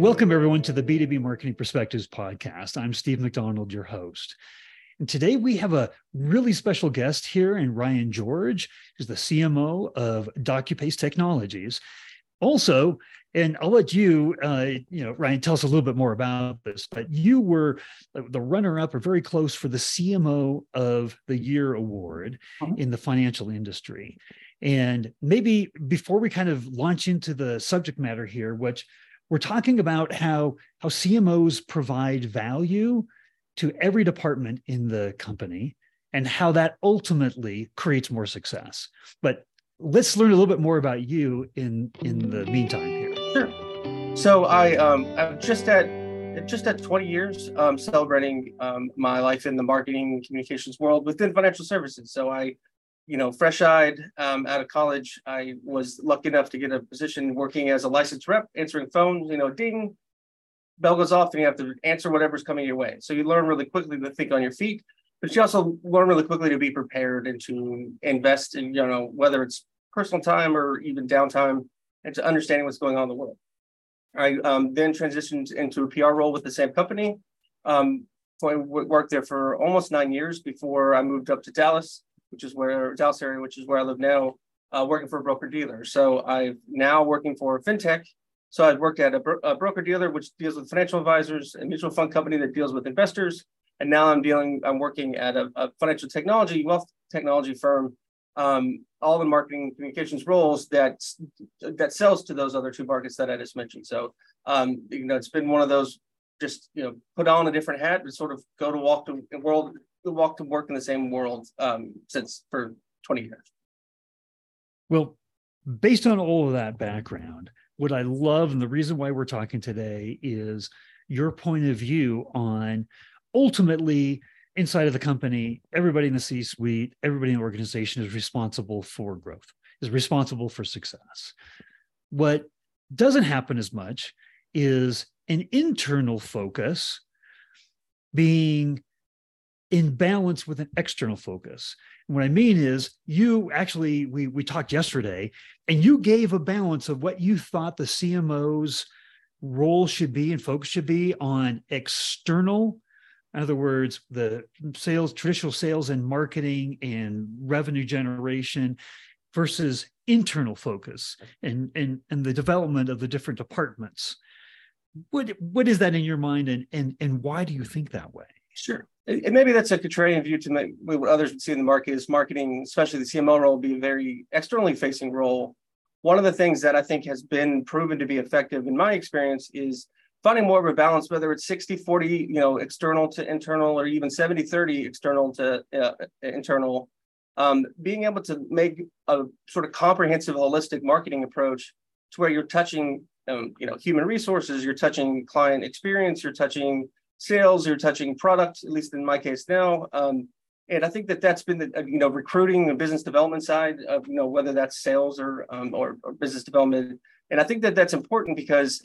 Welcome, everyone, to the B2B Marketing Perspectives podcast. I'm Steve MacDonald, your host. And today we have a really special guest here in Ryan George, who's the CMO of DocuPace Technologies. Also, and I'll let you, uh, you know, Ryan, tell us a little bit more about this. But you were the runner-up, or very close, for the CMO of the Year award uh-huh. in the financial industry. And maybe before we kind of launch into the subject matter here, which we're talking about how how CMOs provide value to every department in the company and how that ultimately creates more success. But let's learn a little bit more about you in in the meantime here. Sure. So I um I'm just at just at 20 years um, celebrating um, my life in the marketing communications world within financial services. So I you know, fresh-eyed um, out of college, I was lucky enough to get a position working as a licensed rep, answering phones. You know, ding, bell goes off, and you have to answer whatever's coming your way. So you learn really quickly to think on your feet, but you also learn really quickly to be prepared and to invest in, you know, whether it's personal time or even downtime, and to understanding what's going on in the world. I um, then transitioned into a PR role with the same company. Um, I worked there for almost nine years before I moved up to Dallas which is where Dallas area, which is where I live now, uh, working for a broker dealer. So I'm now working for fintech. So I've worked at a, bro- a broker dealer, which deals with financial advisors, a mutual fund company that deals with investors, and now I'm dealing. I'm working at a, a financial technology, wealth technology firm. Um, all the marketing communications roles that that sells to those other two markets that I just mentioned. So um, you know, it's been one of those just you know put on a different hat and sort of go to walk the world walk to work in the same world um, since for 20 years. Well, based on all of that background, what I love and the reason why we're talking today is your point of view on ultimately inside of the company, everybody in the C suite, everybody in the organization is responsible for growth, is responsible for success. What doesn't happen as much is an internal focus being in balance with an external focus. And what I mean is, you actually, we, we talked yesterday, and you gave a balance of what you thought the CMO's role should be and focus should be on external. In other words, the sales, traditional sales and marketing and revenue generation versus internal focus and, and, and the development of the different departments. What, what is that in your mind and, and, and why do you think that way? Sure and maybe that's a contrarian view to what others would see in the market is marketing, especially the CMO role, be a very externally facing role. One of the things that I think has been proven to be effective in my experience is finding more of a balance, whether it's 60, 40, you know, external to internal, or even 70, 30 external to uh, internal. Um, being able to make a sort of comprehensive, holistic marketing approach to where you're touching, um, you know, human resources, you're touching client experience, you're touching sales, you're touching product, at least in my case now. Um, and I think that that's been the you know recruiting and business development side of you know whether that's sales or um, or, or, business development. And I think that that's important because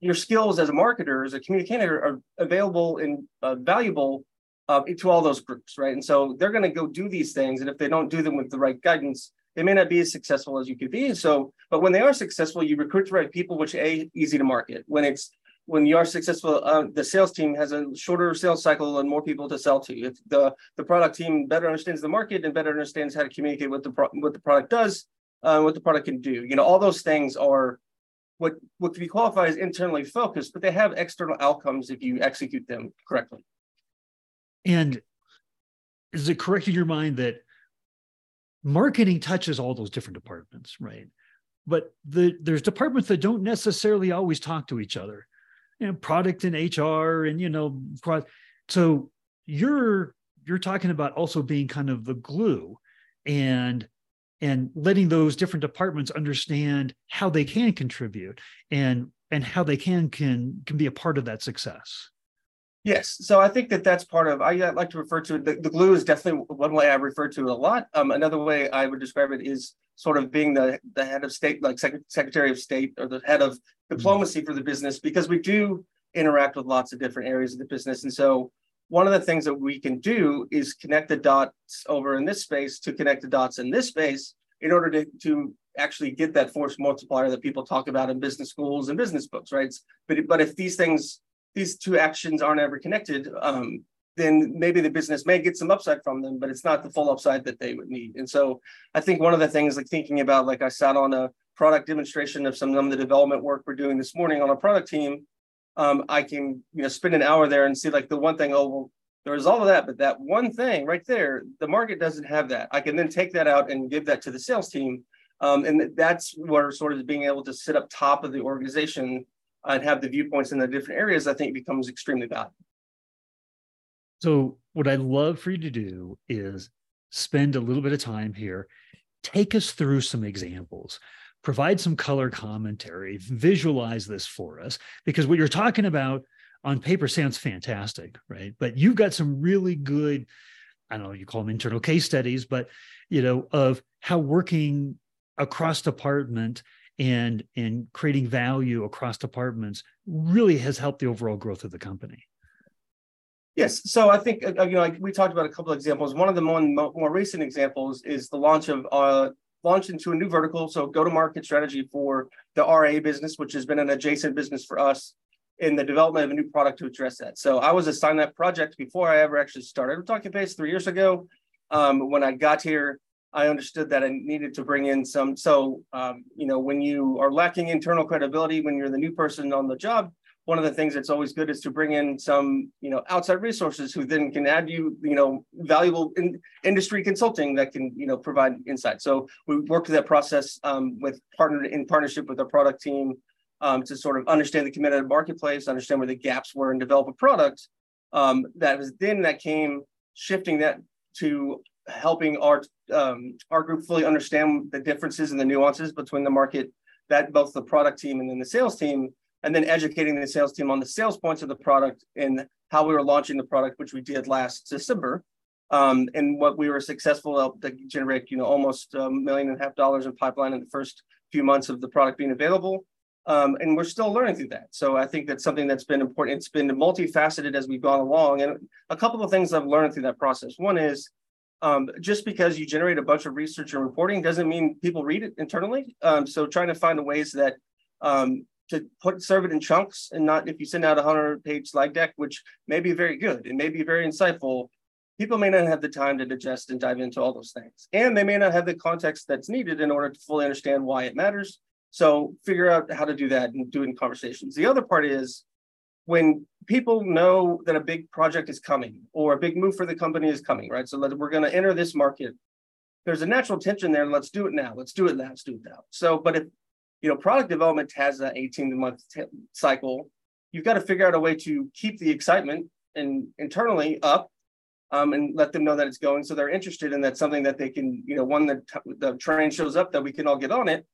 your skills as a marketer, as a communicator, are available and uh, valuable uh, to all those groups, right? And so they're going to go do these things, and if they don't do them with the right guidance, they may not be as successful as you could be. So, but when they are successful, you recruit the right people, which a easy to market. When it's when you are successful, uh, the sales team has a shorter sales cycle and more people to sell to. If the the product team better understands the market and better understands how to communicate what the pro- what the product does, uh, what the product can do, you know, all those things are what what can be qualified as internally focused, but they have external outcomes if you execute them correctly. And is it correct in your mind that marketing touches all those different departments, right? But the, there's departments that don't necessarily always talk to each other you know, product and HR and you know, so you're you're talking about also being kind of the glue and and letting those different departments understand how they can contribute and and how they can can can be a part of that success. Yes. So i think that that's part of i like to refer to it the, the glue is definitely one way i refer to it a lot. Um, another way i would describe it is sort of being the, the head of state like Sec- secretary of state or the head of diplomacy for the business because we do interact with lots of different areas of the business. And so one of the things that we can do is connect the dots over in this space to connect the dots in this space in order to, to actually get that force multiplier that people talk about in business schools and business books, right? But but if these things, these two actions aren't ever connected, um, then maybe the business may get some upside from them, but it's not the full upside that they would need. And so I think one of the things like thinking about, like I sat on a product demonstration of some of the development work we're doing this morning on a product team. Um, I can, you know, spend an hour there and see like the one thing, oh, well, there all of that, but that one thing right there, the market doesn't have that. I can then take that out and give that to the sales team. Um, and that's where sort of being able to sit up top of the organization and have the viewpoints in the different areas, I think becomes extremely valuable. So, what I'd love for you to do is spend a little bit of time here, take us through some examples, provide some color commentary, visualize this for us, because what you're talking about on paper sounds fantastic, right? But you've got some really good, I don't know, you call them internal case studies, but you know, of how working across department and and creating value across departments really has helped the overall growth of the company. Yes. So I think, uh, you know, like we talked about a couple of examples. One of the more, more recent examples is the launch of uh, launch into a new vertical. So go to market strategy for the RA business, which has been an adjacent business for us in the development of a new product to address that. So I was assigned that project before I ever actually started DocuPace three years ago. Um, when I got here, I understood that I needed to bring in some. So, um, you know, when you are lacking internal credibility, when you're the new person on the job, one of the things that's always good is to bring in some you know outside resources who then can add you you know valuable in, industry consulting that can you know provide insight. So we worked through that process um, with partner in partnership with our product team um, to sort of understand the competitive marketplace understand where the gaps were and develop a product um, that was then that came shifting that to helping our um, our group fully understand the differences and the nuances between the market that both the product team and then the sales team and then educating the sales team on the sales points of the product and how we were launching the product, which we did last December. Um, and what we were successful to generate, you know, almost a million and a half dollars in pipeline in the first few months of the product being available. Um, and we're still learning through that. So I think that's something that's been important. It's been multifaceted as we've gone along. And a couple of things I've learned through that process. One is um, just because you generate a bunch of research and reporting doesn't mean people read it internally. Um, so trying to find the ways that um, to put serve it in chunks and not if you send out a hundred page slide deck, which may be very good and may be very insightful, people may not have the time to digest and dive into all those things. And they may not have the context that's needed in order to fully understand why it matters. So figure out how to do that and do it in conversations. The other part is when people know that a big project is coming or a big move for the company is coming, right? So that we're going to enter this market. There's a natural tension there. Let's do it now. Let's do it now. Let's do it now. So, but if you know, product development has an 18 month t- cycle. You've got to figure out a way to keep the excitement and internally up um, and let them know that it's going. So they're interested in that something that they can, you know, when the, t- the train shows up that we can all get on it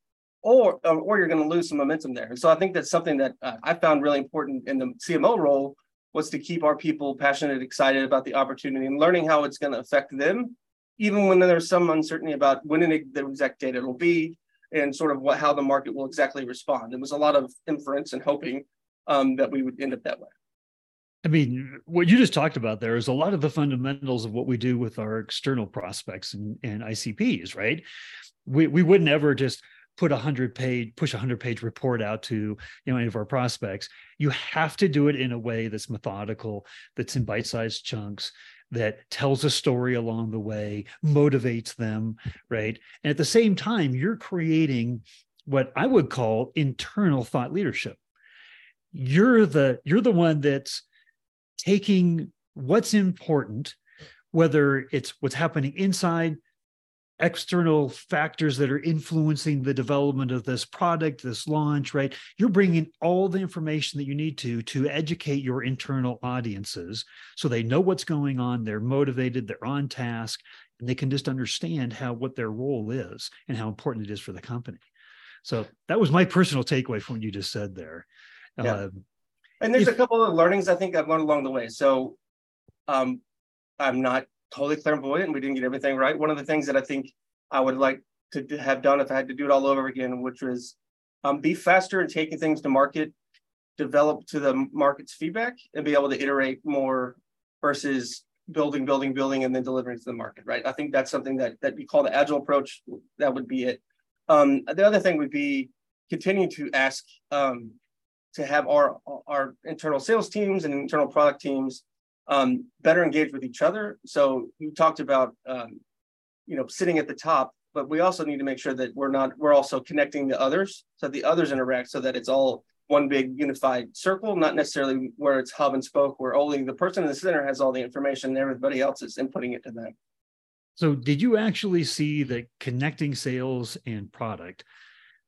or, or you're going to lose some momentum there. And so I think that's something that uh, I found really important in the CMO role was to keep our people passionate, excited about the opportunity and learning how it's going to affect them, even when there's some uncertainty about when the exact date it'll be, and sort of what how the market will exactly respond. It was a lot of inference and hoping um, that we would end up that way. I mean, what you just talked about there is a lot of the fundamentals of what we do with our external prospects and, and ICPs, right? We we wouldn't ever just put a hundred page push a hundred page report out to you know any of our prospects. You have to do it in a way that's methodical, that's in bite sized chunks, that tells a story along the way, motivates them, right? And at the same time, you're creating what I would call internal thought leadership. You're the you're the one that's taking what's important, whether it's what's happening inside external factors that are influencing the development of this product this launch right? You're bringing all the information that you need to to educate your internal audiences so they know what's going on they're motivated they're on task and they can just understand how what their role is and how important it is for the company. So that was my personal takeaway from what you just said there. Yeah. Um, and there's if, a couple of learnings i think i've learned along the way. So um, i'm not totally clairvoyant we didn't get everything right. One of the things that I think I would like to have done if I had to do it all over again, which was um, be faster in taking things to market, develop to the market's feedback, and be able to iterate more versus building, building, building, and then delivering to the market. Right. I think that's something that that we call the agile approach. That would be it. Um, the other thing would be continuing to ask um, to have our our internal sales teams and internal product teams um, better engage with each other. So you talked about um, you know sitting at the top, but we also need to make sure that we're not we're also connecting the others so the others interact so that it's all one big unified circle, not necessarily where it's hub and spoke, where only the person in the center has all the information and everybody else is inputting it to them. So, did you actually see that connecting sales and product,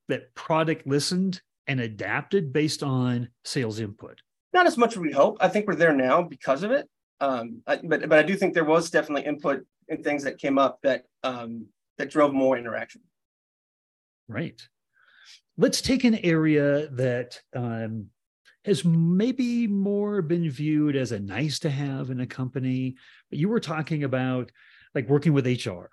that product listened and adapted based on sales input? Not as much as we hope. I think we're there now because of it. Um, I, but but I do think there was definitely input in things that came up that um, that drove more interaction. Right. Let's take an area that um, has maybe more been viewed as a nice to have in a company. But you were talking about like working with HR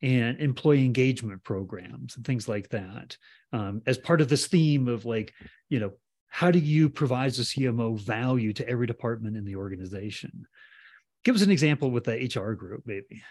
and employee engagement programs and things like that um, as part of this theme of like, you know, how do you provide the CMO value to every department in the organization? Give us an example with the HR group, maybe.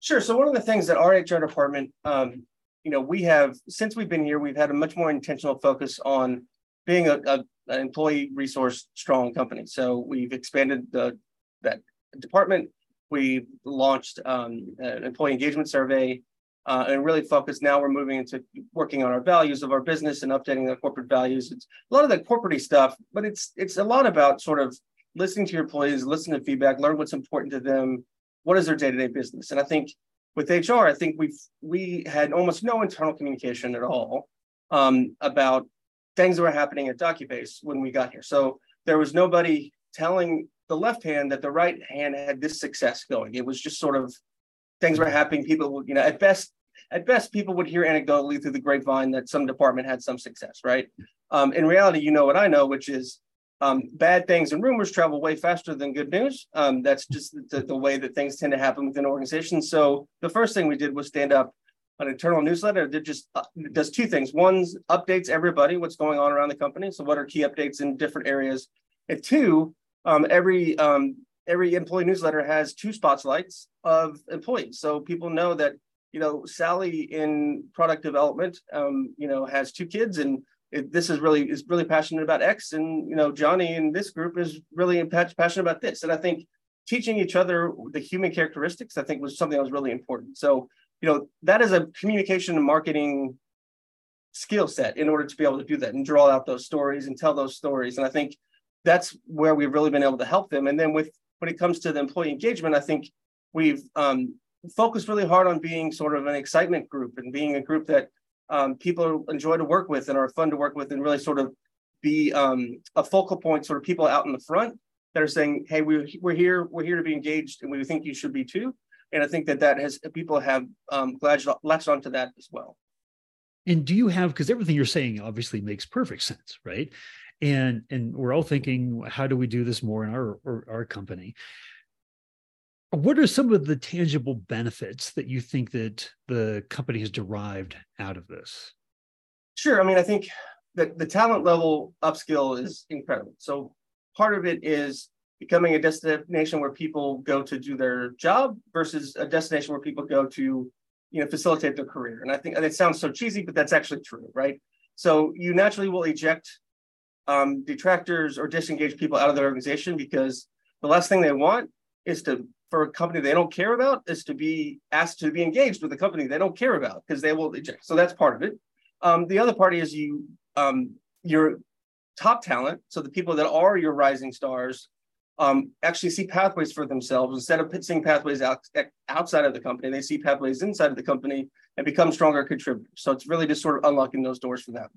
Sure. So one of the things that our HR department, um, you know, we have since we've been here, we've had a much more intentional focus on being a, a an employee resource strong company. So we've expanded the that department we launched um, an employee engagement survey uh, and really focus. Now we're moving into working on our values of our business and updating the corporate values. It's a lot of the corporate stuff, but it's it's a lot about sort of listening to your employees, listening to feedback, learn what's important to them, what is their day-to-day business. And I think with HR, I think we've we had almost no internal communication at all um, about things that were happening at DocuPace when we got here. So there was nobody telling the left hand that the right hand had this success going. It was just sort of things were happening. People would, you know, at best, at best, people would hear anecdotally through the grapevine that some department had some success, right? Um, in reality, you know what I know, which is um, bad things and rumors travel way faster than good news. Um, that's just the, the, way that things tend to happen within organizations. So the first thing we did was stand up an internal newsletter that just uh, does two things. One updates everybody what's going on around the company. So what are key updates in different areas? And two, um, every um, every employee newsletter has two spotlights of employees, so people know that you know Sally in product development, um, you know, has two kids, and it, this is really is really passionate about X, and you know Johnny in this group is really passionate about this, and I think teaching each other the human characteristics, I think, was something that was really important. So you know that is a communication and marketing skill set in order to be able to do that and draw out those stories and tell those stories, and I think that's where we've really been able to help them. And then with when it comes to the employee engagement, I think we've um, focused really hard on being sort of an excitement group and being a group that um, people enjoy to work with and are fun to work with and really sort of be um, a focal point, sort of people out in the front that are saying, "Hey, we're we're here, we're here to be engaged, and we think you should be too." And I think that that has people have um, latched, latched onto that as well. And do you have because everything you're saying obviously makes perfect sense, right? And and we're all thinking how do we do this more in our our company? What are some of the tangible benefits that you think that the company has derived out of this? Sure. I mean i think that the talent level upskill is incredible. So part of it is becoming a destination where people go to do their job versus a destination where people go to you know facilitate their career. And i think and it sounds so cheesy but that's actually true right? So you naturally will eject um, detractors or disengaged people out of their organization because the last thing they want is to for a company they don't care about is to be asked to be engaged with a company they don't care about because they will eject. So that's part of it. Um, the other part is you um, your top talent, so the people that are your rising stars, um, actually see pathways for themselves instead of seeing pathways out, outside of the company. They see pathways inside of the company and become stronger contributors. So it's really just sort of unlocking those doors for them.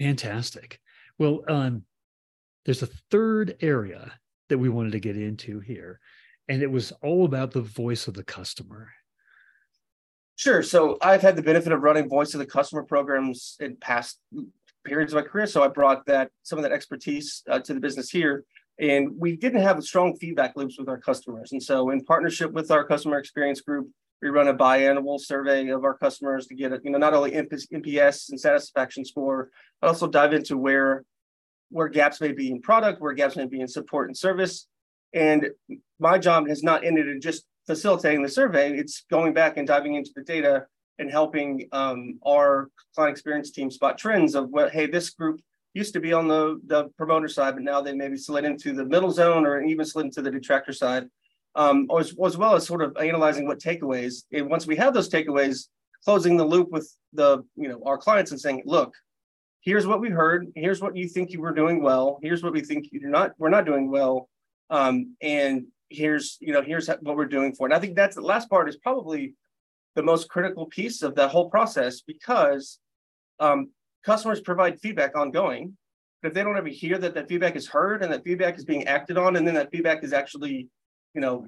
Fantastic. Well, um, there's a third area that we wanted to get into here, and it was all about the voice of the customer. Sure. So I've had the benefit of running voice of the customer programs in past periods of my career. So I brought that some of that expertise uh, to the business here, and we didn't have strong feedback loops with our customers. And so, in partnership with our customer experience group, we run a biannual survey of our customers to get, you know, not only NPS and satisfaction score, but also dive into where where gaps may be in product, where gaps may be in support and service. And my job has not ended in just facilitating the survey. It's going back and diving into the data and helping um, our client experience team spot trends of what, hey, this group used to be on the, the promoter side, but now they maybe slid into the middle zone or even slid into the detractor side, um, as, as well as sort of analyzing what takeaways. And once we have those takeaways, closing the loop with the you know our clients and saying, look, here's what we heard. Here's what you think you were doing well. Here's what we think you're not. We're not doing well. Um, and here's you know here's what we're doing for it. And I think that's the last part is probably the most critical piece of that whole process because um, customers provide feedback ongoing. But if they don't ever hear that that feedback is heard and that feedback is being acted on, and then that feedback is actually, you know,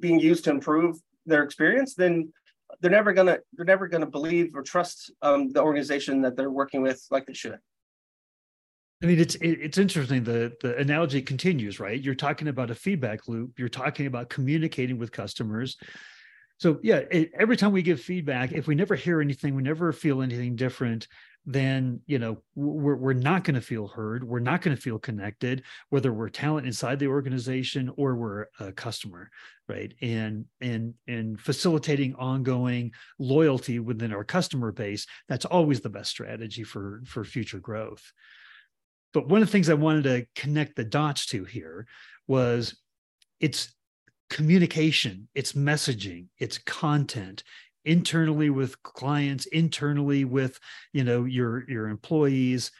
being used to improve their experience, then they're never gonna they're never gonna believe or trust um, the organization that they're working with like they should. I mean, it's it's interesting. The the analogy continues, right? You're talking about a feedback loop. You're talking about communicating with customers. So yeah, it, every time we give feedback, if we never hear anything, we never feel anything different, then you know we're we're not going to feel heard. We're not going to feel connected, whether we're talent inside the organization or we're a customer, right? And and and facilitating ongoing loyalty within our customer base. That's always the best strategy for for future growth. But one of the things I wanted to connect the dots to here was it's communication, it's messaging, it's content internally with clients, internally with you know your your employees,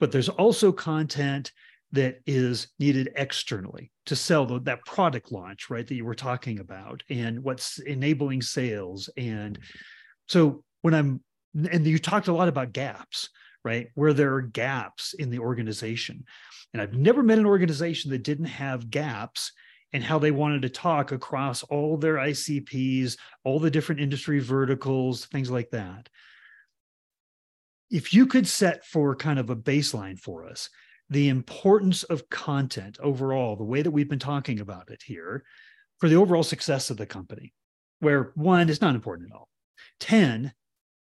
but there's also content that is needed externally to sell the, that product launch right that you were talking about and what's enabling sales and mm-hmm. so when i'm and you talked a lot about gaps right? Where there are gaps in the organization. And I've never met an organization that didn't have gaps in how they wanted to talk across all their ICPs, all the different industry verticals, things like that. If you could set for kind of a baseline for us, the importance of content overall, the way that we've been talking about it here, for the overall success of the company, where one is not important at all. 10,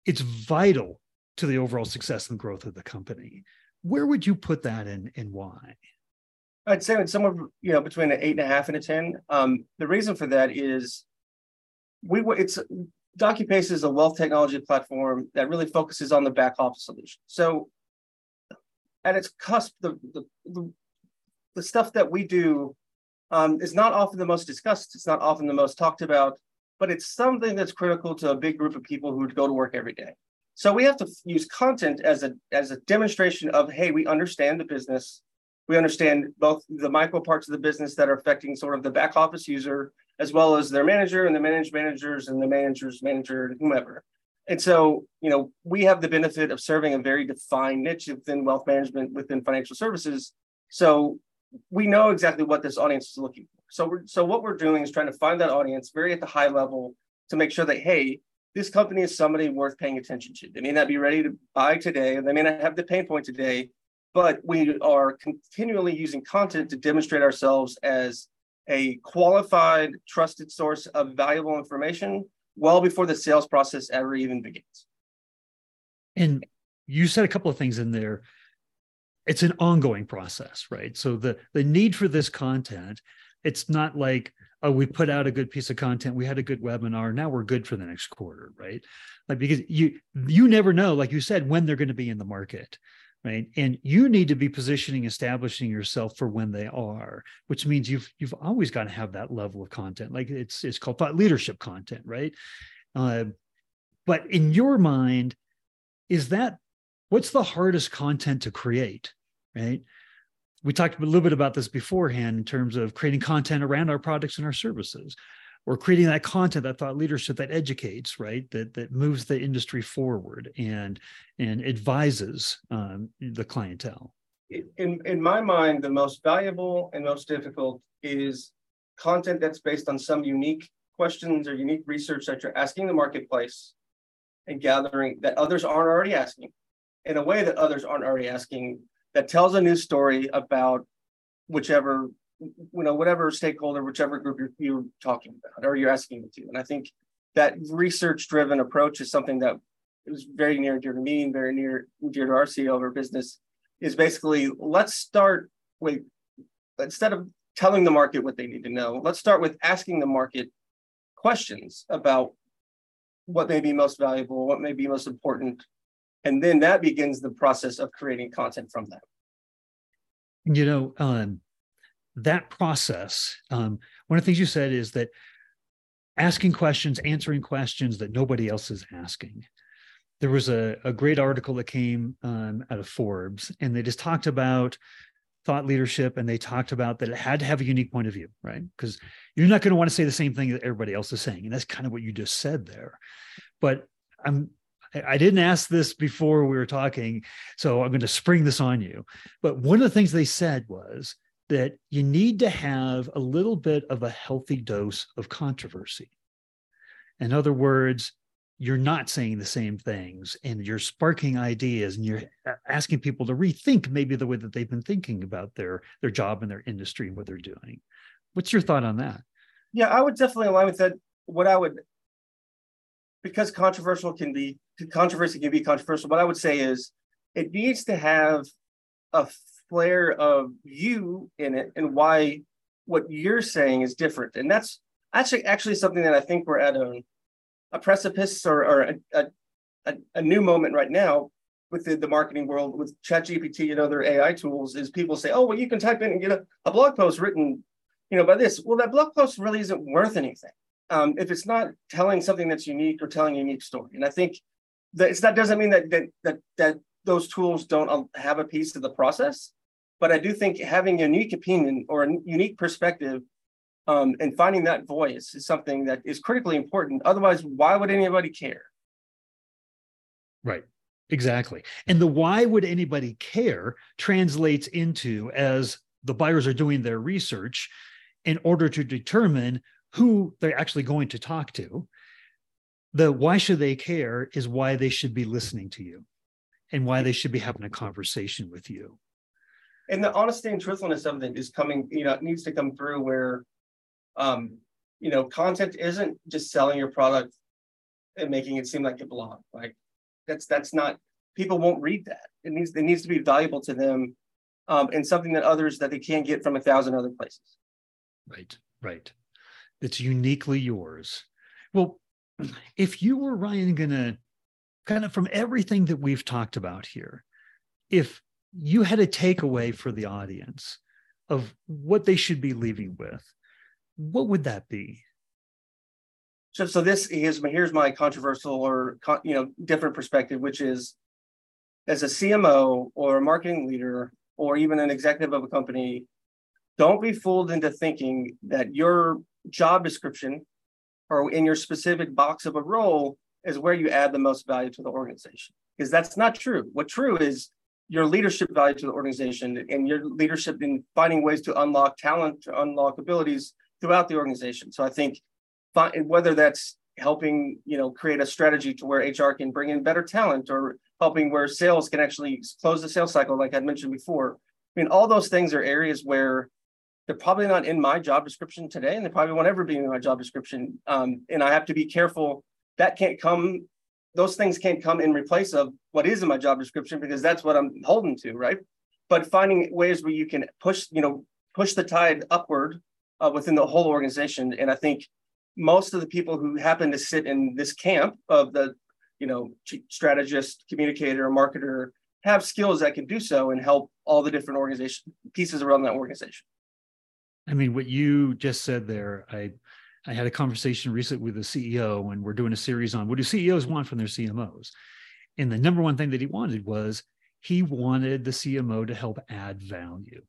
it's vital to the overall success and growth of the company. Where would you put that in and why? I'd say it's somewhere you know between an eight and a half and a ten. Um, the reason for that is we it's DocuPace is a wealth technology platform that really focuses on the back office solution. So at its cusp, the the, the, the stuff that we do um, is not often the most discussed. It's not often the most talked about, but it's something that's critical to a big group of people who go to work every day. So we have to use content as a as a demonstration of hey, we understand the business. We understand both the micro parts of the business that are affecting sort of the back office user, as well as their manager and the managed managers and the manager's manager and whomever. And so, you know, we have the benefit of serving a very defined niche within wealth management, within financial services. So we know exactly what this audience is looking for. So we're so what we're doing is trying to find that audience very at the high level to make sure that hey, this company is somebody worth paying attention to. They may not be ready to buy today, they may not have the pain point today, but we are continually using content to demonstrate ourselves as a qualified, trusted source of valuable information well before the sales process ever even begins. And you said a couple of things in there. It's an ongoing process, right? So the the need for this content, it's not like oh we put out a good piece of content we had a good webinar now we're good for the next quarter right like because you you never know like you said when they're going to be in the market right? And you need to be positioning establishing yourself for when they are which means you've you've always got to have that level of content like it's it's called thought leadership content right? Uh, but in your mind is that what's the hardest content to create right? We talked a little bit about this beforehand in terms of creating content around our products and our services or creating that content that thought leadership that educates right? That that moves the industry forward and and advises um, the clientele. In in my mind the most valuable and most difficult is content that's based on some unique questions or unique research that you're asking the marketplace and gathering that others aren't already asking in a way that others aren't already asking that tells a new story about whichever you know whatever stakeholder whichever group you're, you're talking about or you're asking it to and i think that research driven approach is something that is very near dear to me and very near dear to our ceo of our business is basically let's start with instead of telling the market what they need to know let's start with asking the market questions about what may be most valuable, what may be most important. And then that begins the process of creating content from that. You know, um, that process, um, one of the things you said is that asking questions, answering questions that nobody else is asking. There was a, a great article that came um, out of Forbes, and they just talked about thought leadership and they talked about that it had to have a unique point of view, right? Because you're not going to want to say the same thing that everybody else is saying. And that's kind of what you just said there. But I'm I didn't ask this before we were talking, so I'm going to spring this on you. But one of the things they said was that you need to have a little bit of a healthy dose of controversy. In other words, you're not saying the same things and you're sparking ideas and you're asking people to rethink maybe the way that they've been thinking about their their job and their industry and what they're doing. What's your thought on that? Yeah i would definitely align with that. What i would because controversial can be controversy can be controversial what i would say is it needs to have a flair of you in it and why what you're saying is different and that's actually actually something that i think we're at a a precipice or, or a, a, a, new moment right now with the marketing world with ChatGPT and other AI tools is people say, oh, well, you can type in and get a, a blog post written, you know, by this. Well, that blog post really isn't worth anything um, if it's not telling something that's unique or telling a unique story. And I think that that doesn't mean that that that that those tools don't um, have a piece of the process, but I do think having a unique opinion or a unique perspective um, and finding that voice is something that is critically important. Otherwise, why would anybody care? Right. Exactly. And the why would anybody care translates into as the buyers are doing their research in order to determine who they're actually going to talk to. The why should they care is why they should be listening to you and why they should be having a conversation with you. And the honesty and truthfulness of it is coming, you know, it needs to come through where um, you know, content isn't just selling your product and making it seem like a blog. Like that's that's not people won't read that. It needs it needs to be valuable to them um, and something that others that they can't get from a thousand other places. Right, right. It's uniquely yours. Well, if you were Ryan gonna kind of from everything that we've talked about here, if you had a takeaway for the audience of what they should be leaving with, what would that be? So, so this is here's my controversial or you know different perspective, which is as a CMO or a marketing leader or even an executive of a company, don't be fooled into thinking that your job description or in your specific box of a role is where you add the most value to the organization because that's not true. What true is your leadership value to the organization and your leadership in finding ways to unlock talent, to unlock abilities throughout the organization. So I think whether that's helping you know create a strategy to where HR can bring in better talent or helping where sales can actually close the sales cycle, like I mentioned before. I mean, all those things are areas where they're probably not in my job description today, and they probably won't ever be in my job description. Um, and I have to be careful. That can't come; those things can't come in replace of what is in my job description because that's what I'm holding to, right? But finding ways where you can push, you know, push the tide upward uh, within the whole organization. And I think most of the people who happen to sit in this camp of the, you know, strategist, communicator, marketer have skills that can do so and help all the different organization pieces around that organization. I mean, what you just said there, I I had a conversation recently with the CEO, and we're doing a series on what do CEOs want from their CMOs. And the number one thing that he wanted was he wanted the CMO to help add value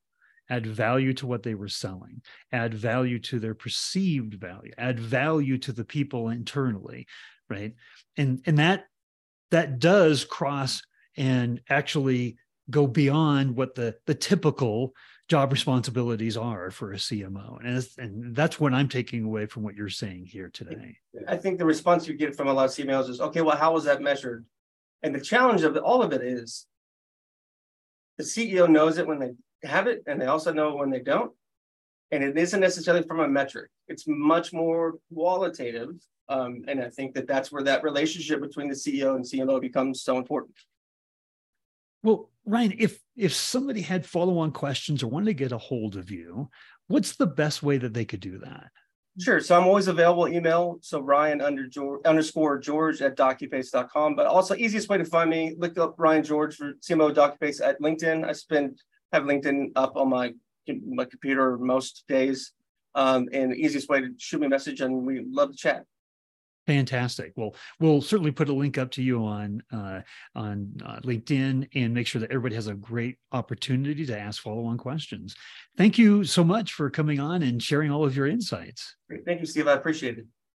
add value to what they were selling, add value to their perceived value, add value to the people internally, right? And and that that does cross and actually go beyond what the the typical job responsibilities are for a CMO. And, and that's what I'm taking away from what you're saying here today. I think the response you get from a lot of CMOs is, okay, well, how was that measured? And the challenge of all of it is the CEO knows it when they have it and they also know when they don't. And it isn't necessarily from a metric, it's much more qualitative. Um, and I think that that's where that relationship between the CEO and CMO becomes so important. Well, Ryan, if if somebody had follow-on questions or wanted to get a hold of you, what's the best way that they could do that? Sure. So I'm always available email. So Ryan under George, underscore George at docupace.com. But also easiest way to find me, look up Ryan George for CMO Docupace at LinkedIn. I spend have LinkedIn up on my my computer most days. Um, and easiest way to shoot me a message and we love to chat. Fantastic. Well, we'll certainly put a link up to you on uh, on uh, LinkedIn and make sure that everybody has a great opportunity to ask follow-on questions. Thank you so much for coming on and sharing all of your insights. Great. Thank you, Steve. I appreciate it.